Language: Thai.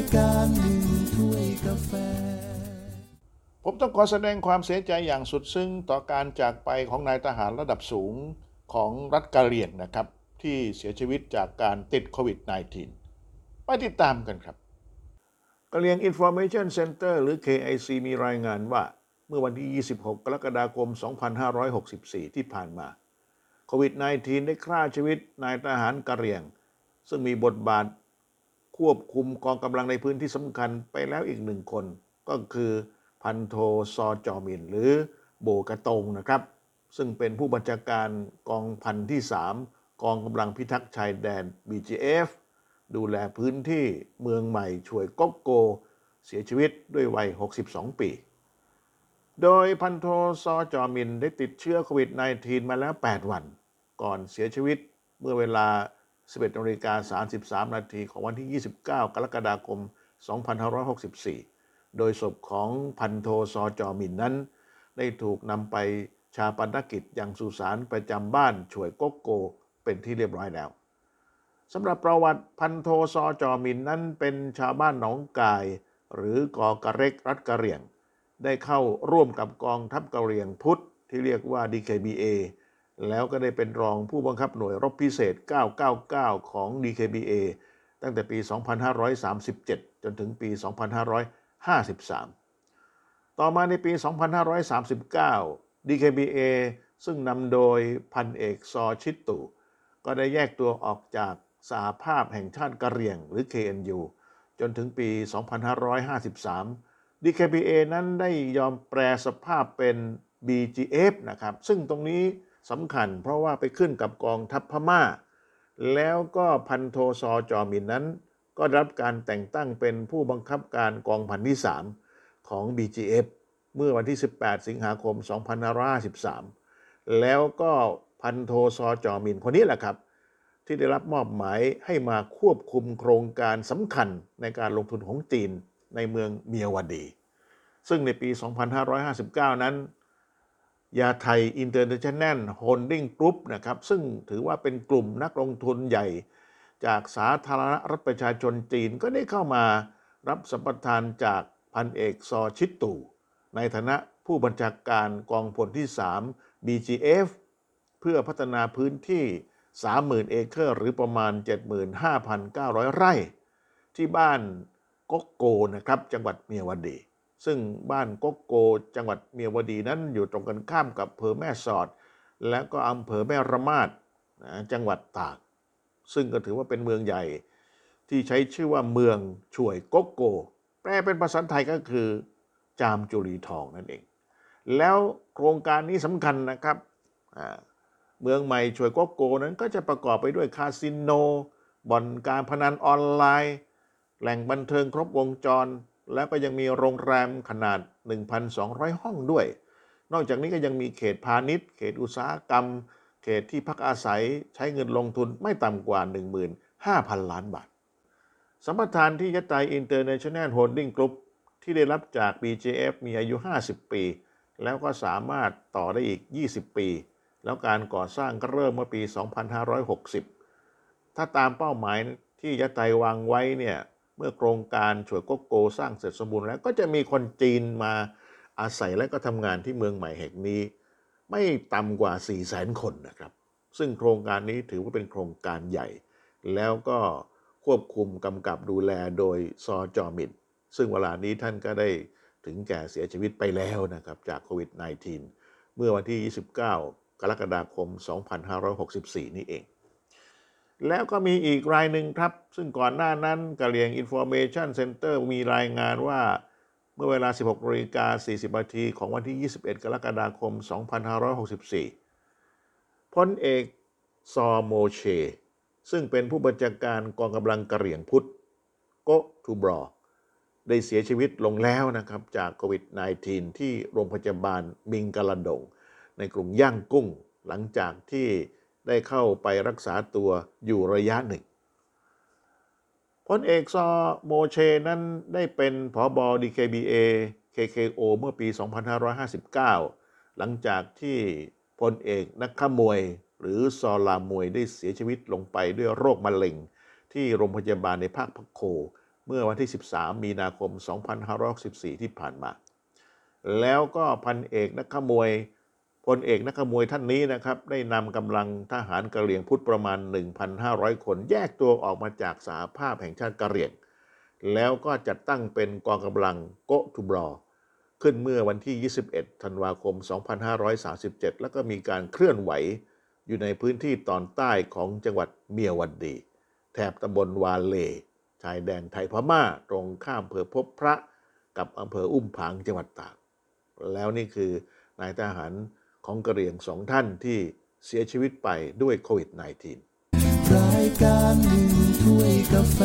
ายการหนึ่งถ้วยกาแฟ ผมต้องขอแสดงความเสียใจอย่างสุดซึ้งต่อการจากไปของนายทหารระดับสูงของรัฐกะเหรี่ยงนะครับ ที่เสียชีวิตจากการติดโควิด -19 ไปติดตามกันครับกะเหรี่ยง Information Center หรือ KIC มีรายงานว่าเมื่อวันที่ 26 กรกฎาคม 2564 ที่ผ่านมาโควิด -19 ได้ฆ่าชีวิตนายทหารกะเหรี่ยง ซึ่งมีบทบาท ควบคุมกองกำลังในพื้นที่สำคัญไปแล้วอีกหนึ่งคน ก็คือพันโทซอจอมิน หรือโบกระตงนะครับ ซึ่งเป็นผู้บัญชาการกองพันที่ 3 กองกำลังพิทักษ์ชายแดน BGF ดูแลพื้นที่เมืองใหม่ช่วยก๊กโก เสียชีวิตด้วยวัย 62 ปี โดยพันโทซอจอมินได้ติดเชื้อโควิด -19 มาแล้ว 8 วัน ก่อนเสียชีวิตเมื่อเวลา 11นาฬิกา33 นาทีของวันที่ 29 กรกฎาคม 2564 โดยศพของพันโทซอจอมินนั้น ได้ถูกนำไปชาปนกิจยังสุสานประจำบ้านช่วยก๊กโกเป็นที่เรียบร้อยแล้วสำหรับประวัติพันโทซอจอมินนั้นเป็นชาวบ้านหนองกาย หรือกอกระเร็กรัฐกะเหรี่ยง ได้เข้าร่วมกับกองทัพกะเหรี่ยงพุทธที่เรียกว่า DKBA แล้วก็ได้เป็นรองผู้บังคับหน่วยรบพิเศษ 999 ของ DKBA ตั้งแต่ปี 2537 จนถึงปี 2553 ต่อมาในปี 2539 DKBA ซึ่งนำโดยพันเอกซอชิตตุ ก็ได้แยกตัวออกจากสหภาพแห่งชาติกะเหรี่ยงหรือ KNU จนถึงปี 2553 DKBA นั้นได้ยอมแปลสภาพเป็น BGF นะครับ ซึ่งตรงนี้ สำคัญ เพราะว่าไปขึ้นกับกองทัพพม่า แล้วก็พันโทซอจอมินนั้น ก็รับการแต่งตั้งเป็นผู้บังคับการกองพันที่ 3 ของ BGF เมื่อวันที่ 18 สิงหาคม 2553แล้วก็พันโทซอจอมินคนนี้แหละครับ ที่ได้รับมอบหมายให้มาควบคุมโครงการสำคัญในการลงทุนของจีนในเมืองเมียวดี ซึ่งในปี 2559 นั้น Yatai International Holding Group นะครับ ซึ่งถือว่าเป็นกลุ่มนักลงทุนใหญ่ จากสาธารณรัฐประชาชนจีนก็ได้เข้ามารับสัมปทานจากพันเอกซอชิตตู่ในฐานะผู้บัญชาการกองพลที่ 3 BGF เพื่อพัฒนาพื้นที่ 30,000 เอเคอร์ หรือประมาณ 75,900 ไร่ ที่บ้านกกโกนะครับ จังหวัดเมียวดี ซึ่งบ้านกกโกจังหวัดเมียวดีนั้นอยู่ตรงกันข้ามกับอำเภอแม่สอด และก็อำเภอแม่ระมาดจังหวัดตาก ซึ่งก็ถือว่าเป็นเมืองใหญ่ ที่ใช้ชื่อว่าเมืองช่วยกกโก แปลเป็นภาษาไทยก็คือ จามจุรีทองนั่นเอง แล้วโครงการนี้สำคัญนะครับเมืองใหม่ช่วยกกโกนั้นก็จะประกอบไปด้วยคาสิโนบ่อนการพนันออนไลน์ แหล่งบันเทิงครบวงจร แล้วก็ยังมีโรงแรมขนาด 1,200 ห้องด้วย นอกจากนี้ก็ยังมีเขตพาณิชย์ เขตอุตสาหกรรม เขตที่พักอาศัยใช้เงินลงทุนไม่ต่ำกว่า 15,000 ล้านบาทสัมปทานที่ Yatai International Holding Group ที่ได้รับจาก BGF มีอายุ 50 ปี แล้วก็สามารถต่อได้อีก 20 ปี แล้วการก่อสร้างก็เริ่มเมื่อปี 2560 ถ้าตามเป้าหมายที่ Yatai วางไว้เนี่ย เมื่อโครงการชเวโก๊กโก่สร้างเสร็จสมบูรณ์แล้วก็จะมีคนจีนมาอาศัยและก็ทำงานที่เมืองใหม่แห่งนี้ ไม่ต่ำกว่า 4 0 0แสนคนนะครับ ซึ่งโครงการนี้ถือว่าเป็นโครงการใหญ่ แล้วก็ควบคุมกำกับดูแลโดยซอจอมินซึ่งเวลานี้ท่านก็ได้ถึงแก่เสียชีวิตไปแล้วนะครับจากโควิด -19 เมื่อวันที่ 29 กรกฎาคม 2564 นี่เอง แล้วก็มีอีกรายหนึ่งครับ ซึ่งก่อนหน้านั้นกะเหรี่ยง Information Center มีรายงานว่าเมื่อเวลา 16นาฬิกา40นาทีของวันที่ 21 กรกฎาคม 2564 พลเอกซอโมเช ซึ่งเป็นผู้บัญชาการกองกำลังกะเหรี่ยงพุทธโกทูบรอ ได้เสียชีวิตลงแล้วนะครับจากโควิด -19 ที่โรงพยาบาลมิงกะลันดง ในกรุงย่างกุ้งหลังจากที่ ได้เข้าไปรักษาตัวอยู่ระยะหนึ่งพลเอกซอโมเชนั้นได้เป็นผอบอ DKBA KKO เมื่อปี 2559 หลังจากที่พลเอกนักขมวย หรือซอลามวยได้เสียชีวิตลงไปด้วยโรคมะเร็ง ที่โรงพยาบาลในภาคพักโค เมื่อวันที่ 13 มีนาคม 2564 ที่ผ่านมา แล้วก็พันเอกนักขมวย ลเอกนักขมวยท่านนี้นะครับ ได้นำกำลังทหารกะเหรี่ยงพุทธประมาณ 1,500 คนแยกตัวออกมาจากสหภาพแห่งชาติกะเหรี่ยง แล้วก็จัดตั้งเป็นกองกำลังโกทุบรอขึ้นเมื่อวันที่ 21 ธันวาคม 2537 แล้วก็มีการเคลื่อนไหวอยู่ในพื้นที่ตอนใต้ของจังหวัดเมียวันดี แถบตำบลวาเล ชายแดนไทยพม่า ตรงข้ามอำเภอพบพระกับอำเภออุ้มผางจังหวัดตาก แล้วนี่คือนายทหาร ของกระเหรี่ยงสองท่านที่เสียชีวิตไปด้วยโควิด -19 รายการหนึ่งถ้วยกาแฟ